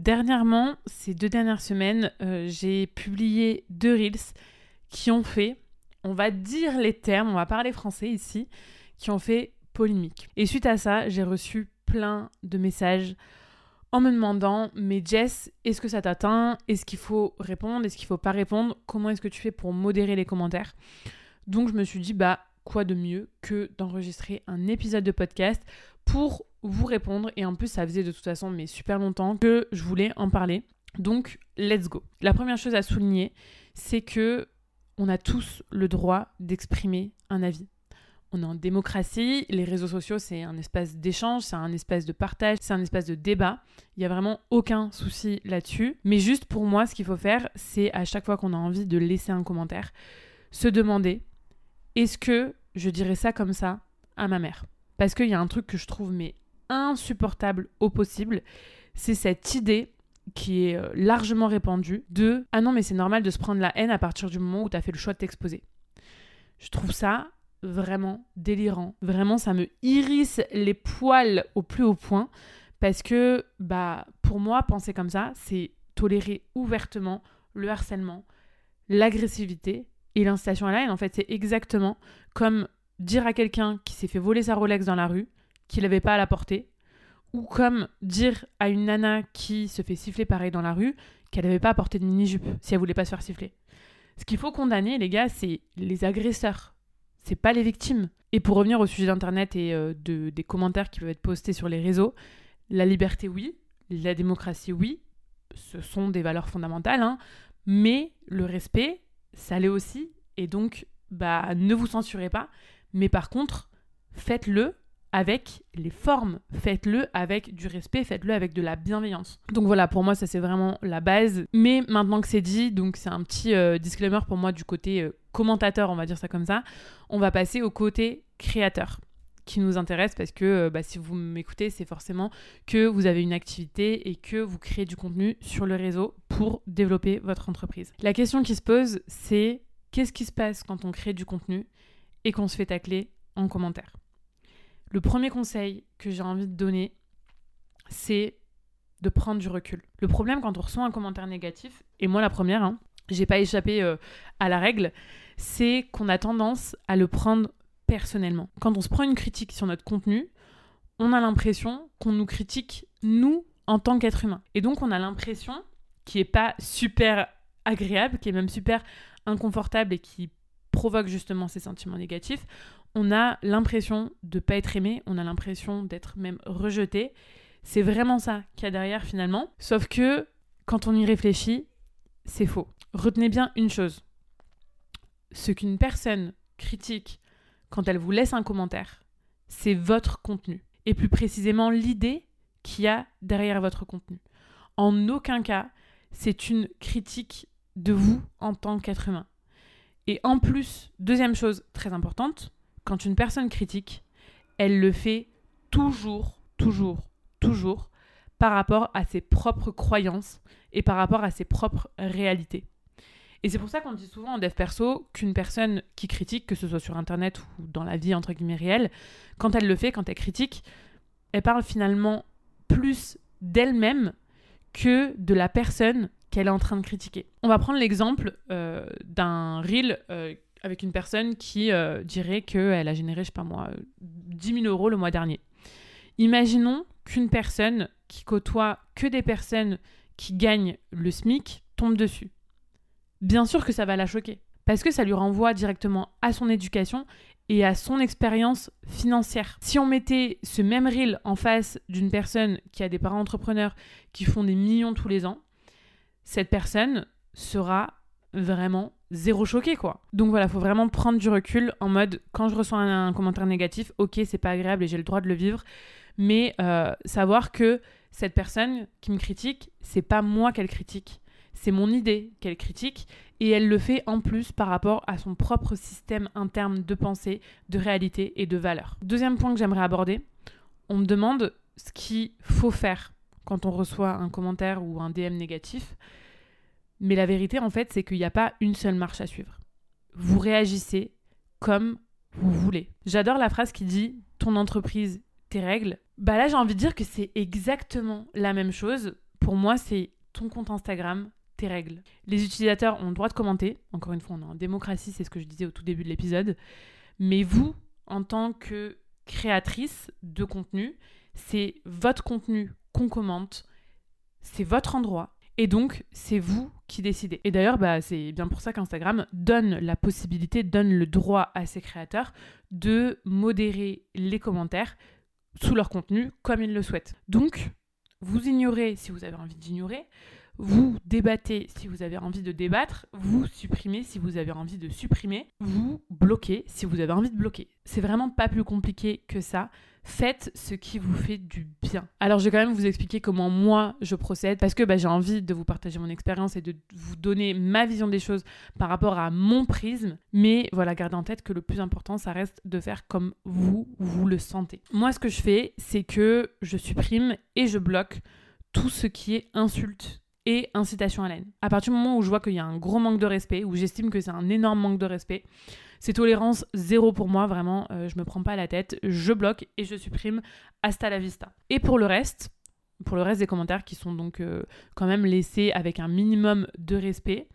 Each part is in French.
Dernièrement, ces deux dernières semaines, euh, j'ai publié deux reels qui ont fait, on va dire les termes, on va parler français ici, qui ont fait polémique. Et suite à ça, j'ai reçu plein de messages en me demandant mais Jess, est-ce que ça t'atteint? Est-ce qu'il faut répondre? Est-ce qu'il faut pas répondre? Comment est-ce que tu fais pour modérer les commentaires? Donc je me suis dit bah quoi de mieux que d'enregistrer un épisode de podcast pour vous répondre et en plus ça faisait de toute façon mais super longtemps que je voulais en parler. Donc let's go. La première chose à souligner, c'est que on a tous le droit d'exprimer un avis on est en démocratie, les réseaux sociaux c'est un espace d'échange, c'est un espace de partage, c'est un espace de débat. Il n'y a vraiment aucun souci là-dessus. Mais juste pour moi, ce qu'il faut faire, c'est à chaque fois qu'on a envie de laisser un commentaire, se demander est-ce que je dirais ça comme ça à ma mère? Parce qu'il y a un truc que je trouve mais insupportable au possible, c'est cette idée qui est euh, largement répandue de ah non mais c'est normal de se prendre la haine à partir du moment où tu as fait le choix de t'exposer. Je trouve ça vraiment délirant. Vraiment, ça me irrisse les poils au plus haut point parce que, bah, pour moi, penser comme ça, c'est tolérer ouvertement le harcèlement, l'agressivité et l'incitation à la haine. En fait, c'est exactement comme dire à quelqu'un qui s'est fait voler sa Rolex dans la rue qu'il n'avait pas à la porter, ou comme dire à une nana qui se fait siffler pareil dans la rue qu'elle n'avait pas à porter de mini-jupe si elle voulait pas se faire siffler. Ce qu'il faut condamner, les gars, c'est les agresseurs c'est pas les victimes. Et pour revenir au sujet d'Internet et euh, de, des commentaires qui peuvent être postés sur les réseaux, la liberté, oui, la démocratie, oui, ce sont des valeurs fondamentales, hein, mais le respect, ça l'est aussi. Et donc, bah, ne vous censurez pas, mais par contre, faites-le avec les formes. Faites-le avec du respect, faites-le avec de la bienveillance. Donc voilà, pour moi, ça c'est vraiment la base. Mais maintenant que c'est dit, donc c'est un petit euh, disclaimer pour moi du côté euh, commentateur, on va dire ça comme ça, on va passer au côté créateur qui nous intéresse parce que euh, bah, si vous m'écoutez, c'est forcément que vous avez une activité et que vous créez du contenu sur le réseau pour développer votre entreprise. La question qui se pose, c'est qu'est-ce qui se passe quand on crée du contenu et qu'on se fait tacler en commentaire? Le premier conseil que j'ai envie de donner, c'est de prendre du recul. Le problème quand on reçoit un commentaire négatif, et moi la première, hein, j'ai pas échappé euh, à la règle, c'est qu'on a tendance à le prendre personnellement. Quand on se prend une critique sur notre contenu, on a l'impression qu'on nous critique nous en tant qu'être humain. Et donc on a l'impression qui est pas super agréable, qui est même super inconfortable et qui provoque justement ces sentiments négatifs, on a l'impression de ne pas être aimé, on a l'impression d'être même rejeté. C'est vraiment ça qu'il y a derrière finalement. Sauf que quand on y réfléchit, c'est faux. Retenez bien une chose. Ce qu'une personne critique quand elle vous laisse un commentaire, c'est votre contenu. Et plus précisément l'idée qu'il y a derrière votre contenu. En aucun cas, c'est une critique de vous en tant qu'être humain. Et en plus, deuxième chose très importante, quand une personne critique, elle le fait toujours, toujours, toujours par rapport à ses propres croyances et par rapport à ses propres réalités. Et c'est pour ça qu'on dit souvent en dev perso qu'une personne qui critique, que ce soit sur internet ou dans la vie entre guillemets réelle, quand elle le fait, quand elle critique, elle parle finalement plus d'elle-même que de la personne qu'elle est en train de critiquer. On va prendre l'exemple euh, d'un reel euh, avec une personne qui euh, dirait qu'elle a généré, je sais pas moi, 10 000 euros le mois dernier. Imaginons qu'une personne qui côtoie que des personnes qui gagnent le SMIC tombe dessus. Bien sûr que ça va la choquer, parce que ça lui renvoie directement à son éducation et à son expérience financière. Si on mettait ce même reel en face d'une personne qui a des parents entrepreneurs qui font des millions tous les ans, cette personne sera vraiment zéro choqué quoi. Donc voilà, faut vraiment prendre du recul en mode quand je reçois un, commentaire négatif, ok c'est pas agréable et j'ai le droit de le vivre, mais euh, savoir que cette personne qui me critique, c'est pas moi qu'elle critique, c'est mon idée qu'elle critique et elle le fait en plus par rapport à son propre système interne de pensée, de réalité et de valeur. Deuxième point que j'aimerais aborder, on me demande ce qu'il faut faire quand on reçoit un commentaire ou un DM négatif. Mais la vérité, en fait, c'est qu'il n'y a pas une seule marche à suivre. Vous réagissez comme vous voulez. J'adore la phrase qui dit ton entreprise, tes règles. Bah là, j'ai envie de dire que c'est exactement la même chose Pour moi, c'est ton compte Instagram, tes règles. Les utilisateurs ont le droit de commenter. Encore une fois, on est en démocratie, c'est ce que je disais au tout début de l'épisode. Mais vous, en tant que créatrice de contenu, c'est votre contenu qu'on commente, c'est votre endroit. Et donc, c'est vous qui décidez. Et d'ailleurs, bah, c'est bien pour ça qu'Instagram donne la possibilité, donne le droit à ses créateurs de modérer les commentaires sous leur contenu comme ils le souhaitent. Donc, vous ignorez si vous avez envie d'ignorer, vous débattez si vous avez envie de débattre, vous supprimez si vous avez envie de supprimer, vous bloquez si vous avez envie de bloquer. C'est vraiment pas plus compliqué que ça. Faites ce qui vous fait du bien. Alors je vais quand même vous expliquer comment moi je procède parce que bah, j'ai envie de vous partager mon expérience et de vous donner ma vision des choses par rapport à mon prisme. Mais voilà, gardez en tête que le plus important, ça reste de faire comme vous, vous le sentez. Moi ce que je fais, c'est que je supprime et je bloque tout ce qui est insulte et incitation à la haine. À partir du moment où je vois qu'il y a un gros manque de respect, où j'estime que c'est un énorme manque de respect, c'est tolérance zéro pour moi, vraiment, euh, je me prends pas la tête, je bloque et je supprime hasta la vista. Et pour le reste, pour le reste des commentaires qui sont donc euh, quand même laissés avec un minimum de respect,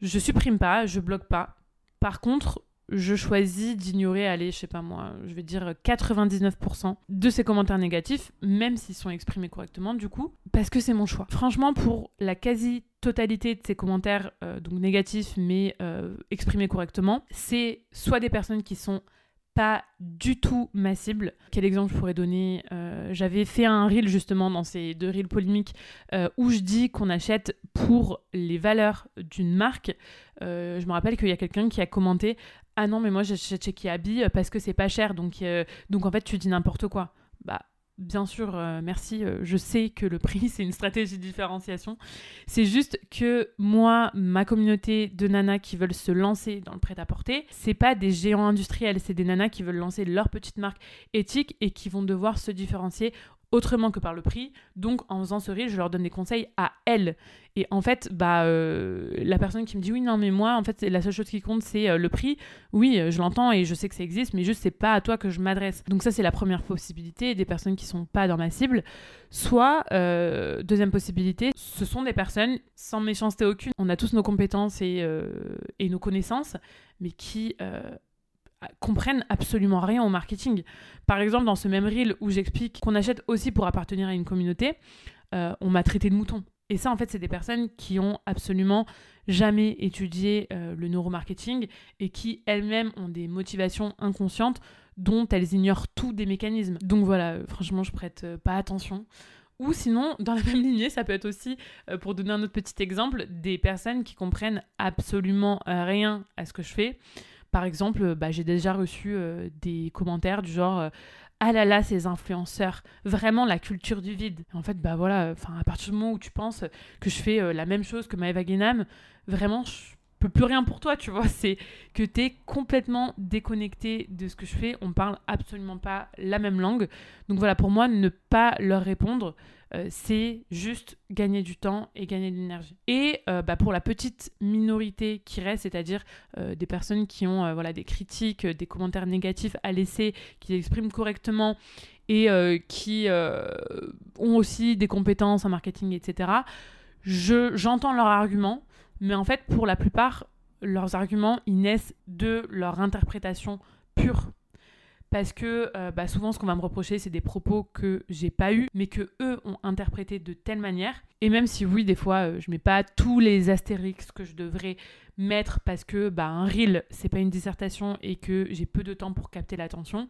je supprime pas, je bloque pas. Par contre, je choisis d'ignorer, allez, je sais pas moi, je vais dire 99% de ces commentaires négatifs, même s'ils sont exprimés correctement, du coup, parce que c'est mon choix. Franchement, pour la quasi-totalité de ces commentaires, euh, donc négatifs, mais euh, exprimés correctement, c'est soit des personnes qui sont pas du tout ma cible. Quel exemple je pourrais donner euh, J'avais fait un reel justement dans ces deux reels polémiques où je dis qu'on achète pour les valeurs d'une marque. je me rappelle qu'il y a quelqu'un qui a commenté ah non mais moi j'achète chez Kiabi parce que c'est pas cher donc euh, donc en fait tu dis n'importe quoi bien sûr euh, merci. Euh, je sais que le prix c'est une stratégie de différenciation. C'est juste que moi ma communauté de nanas qui veulent se lancer dans le prêt-à-porter c'est pas des géants industriels c'est des nanas qui veulent lancer leur petite marque éthique et qui vont devoir se différencier autrement que par le prix. Donc en faisant ce reel, je leur donne des conseils à elles. Et en fait, bah, euh, la personne qui me dit oui, non, mais moi, en fait, la seule chose qui compte, c'est euh, le prix. Oui, euh, je l'entends et je sais que ça existe, mais juste, c'est pas à toi que je m'adresse. Donc ça, c'est la première possibilité des personnes qui sont pas dans ma cible. Soit, deuxième possibilité, ce sont des personnes sans méchanceté aucune. On a tous nos compétences et nos connaissances, mais qui comprennent absolument rien au marketing. Par exemple, dans ce même reel où j'explique qu'on achète aussi pour appartenir à une communauté, euh, on m'a traité de mouton. Et ça, en fait, c'est des personnes qui ont absolument jamais étudié euh, le neuromarketing et qui elles-mêmes ont des motivations inconscientes dont elles ignorent tous des mécanismes. Donc voilà, euh, franchement, je prête pas attention. Ou sinon, dans la même lignée, ça peut être aussi, pour donner un autre petit exemple, des personnes qui comprennent absolument rien à ce que je fais par exemple, bah, j'ai déjà reçu euh, des commentaires du genre euh, ah là là, ces influenceurs, vraiment la culture du vide. En fait, bah voilà, à partir du moment où tu penses que je fais euh, la même chose que Maëva Guénam, vraiment, je plus rien pour toi, tu vois. C'est que tu es complètement déconnecté de ce que je fais. On parle absolument pas la même langue. Donc voilà, pour moi, ne pas leur répondre, euh, c'est juste gagner du temps et gagner de l'énergie. Et euh, bah, pour la petite minorité qui reste, c'est-à-dire euh, des personnes qui ont voilà, des critiques, des commentaires négatifs à laisser, qui expriment correctement et qui ont aussi des compétences en marketing, etc., j'entends leurs arguments, mais en fait, pour la plupart, leurs arguments, ils naissent de leur interprétation pure parce que euh, bah, souvent ce qu'on va me reprocher c'est des propos que j'ai pas eu mais que eux ont interprété de telle manière. Et même si oui des fois euh, je mets pas tous les astérix que je devrais mettre parce que bah un reel c'est pas une dissertation et que j'ai peu de temps pour capter l'attention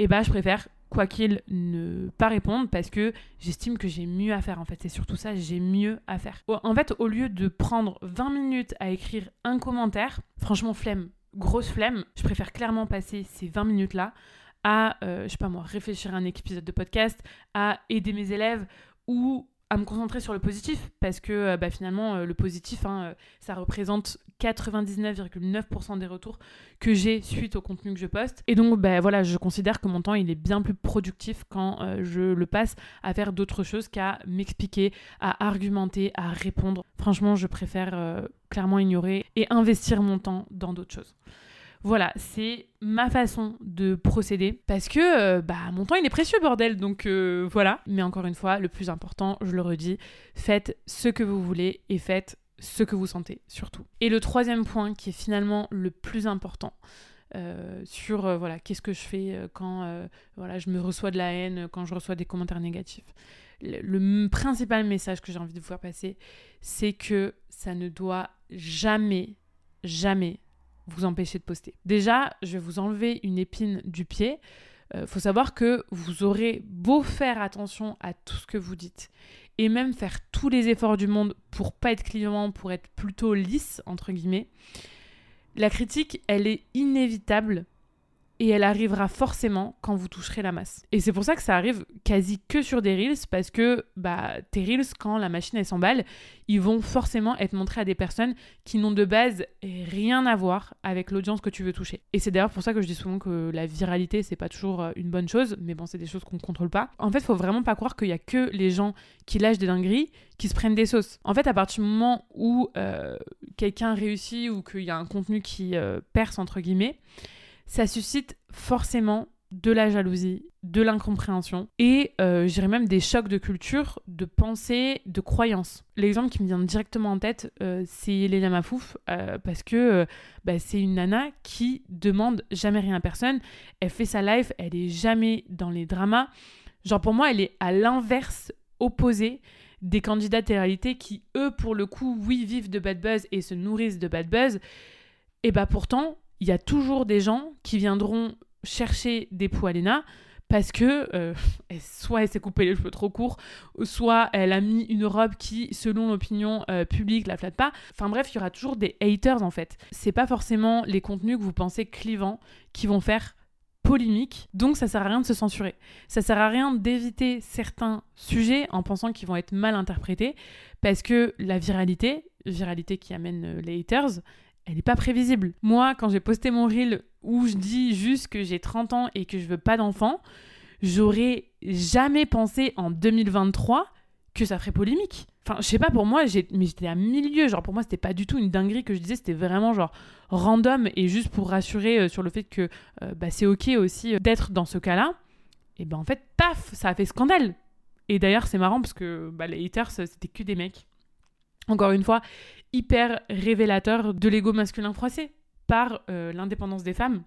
et bah je préfère quoi qu'il ne pas répondre parce que j'estime que j'ai mieux à faire en fait. C'est surtout ça j'ai mieux à faire. En fait au lieu de prendre 20 minutes à écrire un commentaire franchement flemme grosse flemme, je préfère clairement passer ces 20 minutes-là à, euh, je sais pas moi, réfléchir à un épisode de podcast, à aider mes élèves ou à me concentrer sur le positif parce que euh, bah, finalement euh, le positif hein, ça représente 99,9% des retours que j'ai suite au contenu que je poste. Et donc bah, voilà je considère que mon temps il est bien plus productif quand je le passe à faire d'autres choses qu'à m'expliquer à argumenter à répondre. Franchement je préfère clairement ignorer et investir mon temps dans d'autres choses Voilà, c'est ma façon de procéder parce que euh, bah mon temps il est précieux bordel donc euh, voilà. Mais encore une fois le plus important je le redis faites ce que vous voulez et faites ce que vous sentez surtout. Et le troisième point qui est finalement le plus important euh, sur voilà qu'est-ce que je fais quand voilà je me reçois de la haine quand je reçois des commentaires négatifs le, le principal message que j'ai envie de vous faire passer c'est que ça ne doit jamais jamais vous empêcher de poster. Déjà, je vais vous enlever une épine du pied. Il euh, faut savoir que vous aurez beau faire attention à tout ce que vous dites et même faire tous les efforts du monde pour pas être client, pour être plutôt lisse entre guillemets. La critique, elle est inévitable et elle arrivera forcément quand vous toucherez la masse. Et c'est pour ça que ça arrive quasi que sur des reels parce que bah tes reels quand la machine elle s'emballe, ils vont forcément être montrés à des personnes qui n'ont de base rien à voir avec l'audience que tu veux toucher. Et c'est d'ailleurs pour ça que je dis souvent que la viralité c'est pas toujours euh, une bonne chose, mais bon c'est des choses qu'on contrôle pas. En fait, faut vraiment pas croire qu'il y a que les gens qui lâchent des dingueries qui se prennent des sauces. En fait, à partir du moment où euh, quelqu'un réussit ou qu'il y a un contenu qui euh, perce entre guillemets, ça suscite forcément de la jalousie, de l'incompréhension et euh, j'irais même des chocs de culture, de pensée, de croyances. L'exemple qui me vient directement en tête, euh, c'est Elena Mafouf euh, parce que bah, c'est une nana qui demande jamais rien à personne. Elle fait sa life, elle est jamais dans les dramas. Genre pour moi, elle est à l'inverse opposé des candidats télé-réalité qui, eux, pour le coup, oui, vivent de bad buzz et se nourrissent de bad buzz. Et bah pourtant, il y a toujours des gens qui viendront chercher des poilena parce que euh, soit elle s'est coupé les cheveux trop courts, soit elle a mis une robe qui, selon l'opinion euh, publique, la flatte pas. Enfin bref, il y aura toujours des haters en fait. C'est pas forcément les contenus que vous pensez clivants qui vont faire polémique, donc ça sert à rien de se censurer. Ça sert à rien d'éviter certains sujets en pensant qu'ils vont être mal interprétés, parce que la viralité, viralité qui amène euh, les haters, elle n'est pas prévisible. Moi, quand j'ai posté mon reel où je dis juste que j'ai 30 ans et que je veux pas d'enfant, j'aurais jamais pensé en 2023 que ça ferait polémique. Enfin, je sais pas, pour moi, mais j'étais à milieu. Genre, pour moi, c'était pas du tout une dinguerie que je disais, c'était vraiment genre random et juste pour rassurer euh, sur le fait que euh, bah, c'est ok aussi euh, d'être dans ce cas-là. Et ben en fait, paf, ça a fait scandale. Et d'ailleurs, c'est marrant parce que bah, les haters, c'était que des mecs. Encore une fois, hyper révélateur de l'ego masculin froissé par euh, l'indépendance des femmes.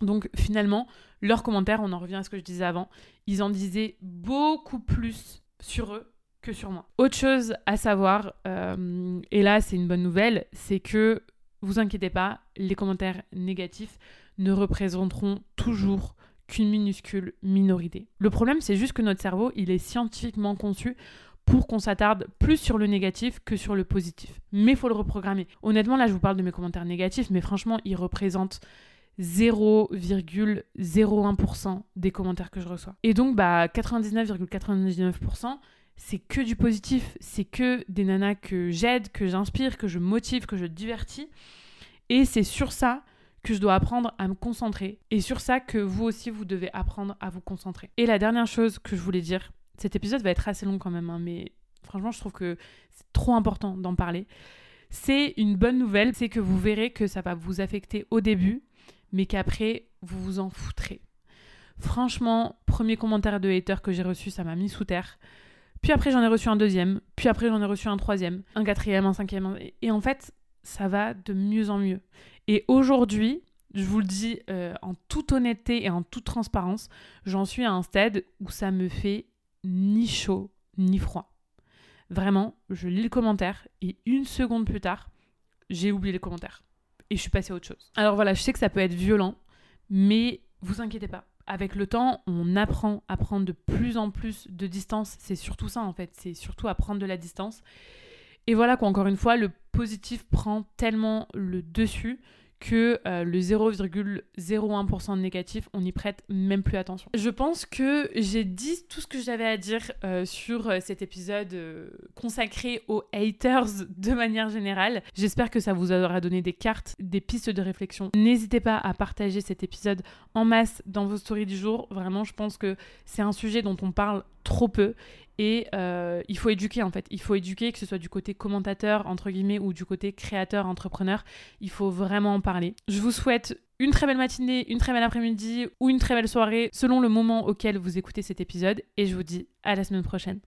Donc finalement, leurs commentaires, on en revient à ce que je disais avant, ils en disaient beaucoup plus sur eux que sur moi. Autre chose à savoir, euh, et là c'est une bonne nouvelle, c'est que vous inquiétez pas, les commentaires négatifs ne représenteront toujours qu'une minuscule minorité. Le problème, c'est juste que notre cerveau, il est scientifiquement conçu pour qu'on s'attarde plus sur le négatif que sur le positif. Mais il faut le reprogrammer. Honnêtement, là, je vous parle de mes commentaires négatifs, mais franchement, ils représentent 0,01% des commentaires que je reçois. Et donc, bah, 99,99%, c'est que du positif. C'est que des nanas que j'aide, que j'inspire, que je motive, que je divertis. Et c'est sur ça que je dois apprendre à me concentrer. Et sur ça que vous aussi, vous devez apprendre à vous concentrer. Et la dernière chose que je voulais dire, cet épisode va être assez long quand même, hein, mais franchement, je trouve que c'est trop important d'en parler. C'est une bonne nouvelle, c'est que vous verrez que ça va vous affecter au début, mais qu'après, vous vous en foutrez. Franchement, premier commentaire de hater que j'ai reçu, ça m'a mis sous terre. Puis après, j'en ai reçu un deuxième. Puis après, j'en ai reçu un troisième, un quatrième, un cinquième. Et en fait, ça va de mieux en mieux. Et aujourd'hui, je vous le dis euh, en toute honnêteté et en toute transparence, j'en suis à un stade où ça me fait ni chaud ni froid. Vraiment, je lis le commentaire et une seconde plus tard, j'ai oublié les commentaires. Et je suis passée à autre chose. Alors voilà, je sais que ça peut être violent, mais vous inquiétez pas. Avec le temps, on apprend à prendre de plus en plus de distance. C'est surtout ça en fait, c'est surtout à prendre de la distance. Et voilà qu'encore une fois, le positif prend tellement le dessus que euh, le 0,01% de négatif, on n'y prête même plus attention. Je pense que j'ai dit tout ce que j'avais à dire euh, sur euh, cet épisode consacré aux haters de manière générale. J'espère que ça vous aura donné des cartes, des pistes de réflexion. N'hésitez pas à partager cet épisode en masse dans vos stories du jour. Vraiment, je pense que c'est un sujet dont on parle trop peu et euh, il faut éduquer en fait. Il faut éduquer, que ce soit du côté commentateur, entre guillemets, ou du côté créateur, entrepreneur. Il faut vraiment en parler. Je vous souhaite une très belle matinée, une très belle après-midi ou une très belle soirée selon le moment auquel vous écoutez cet épisode et je vous dis à la semaine prochaine.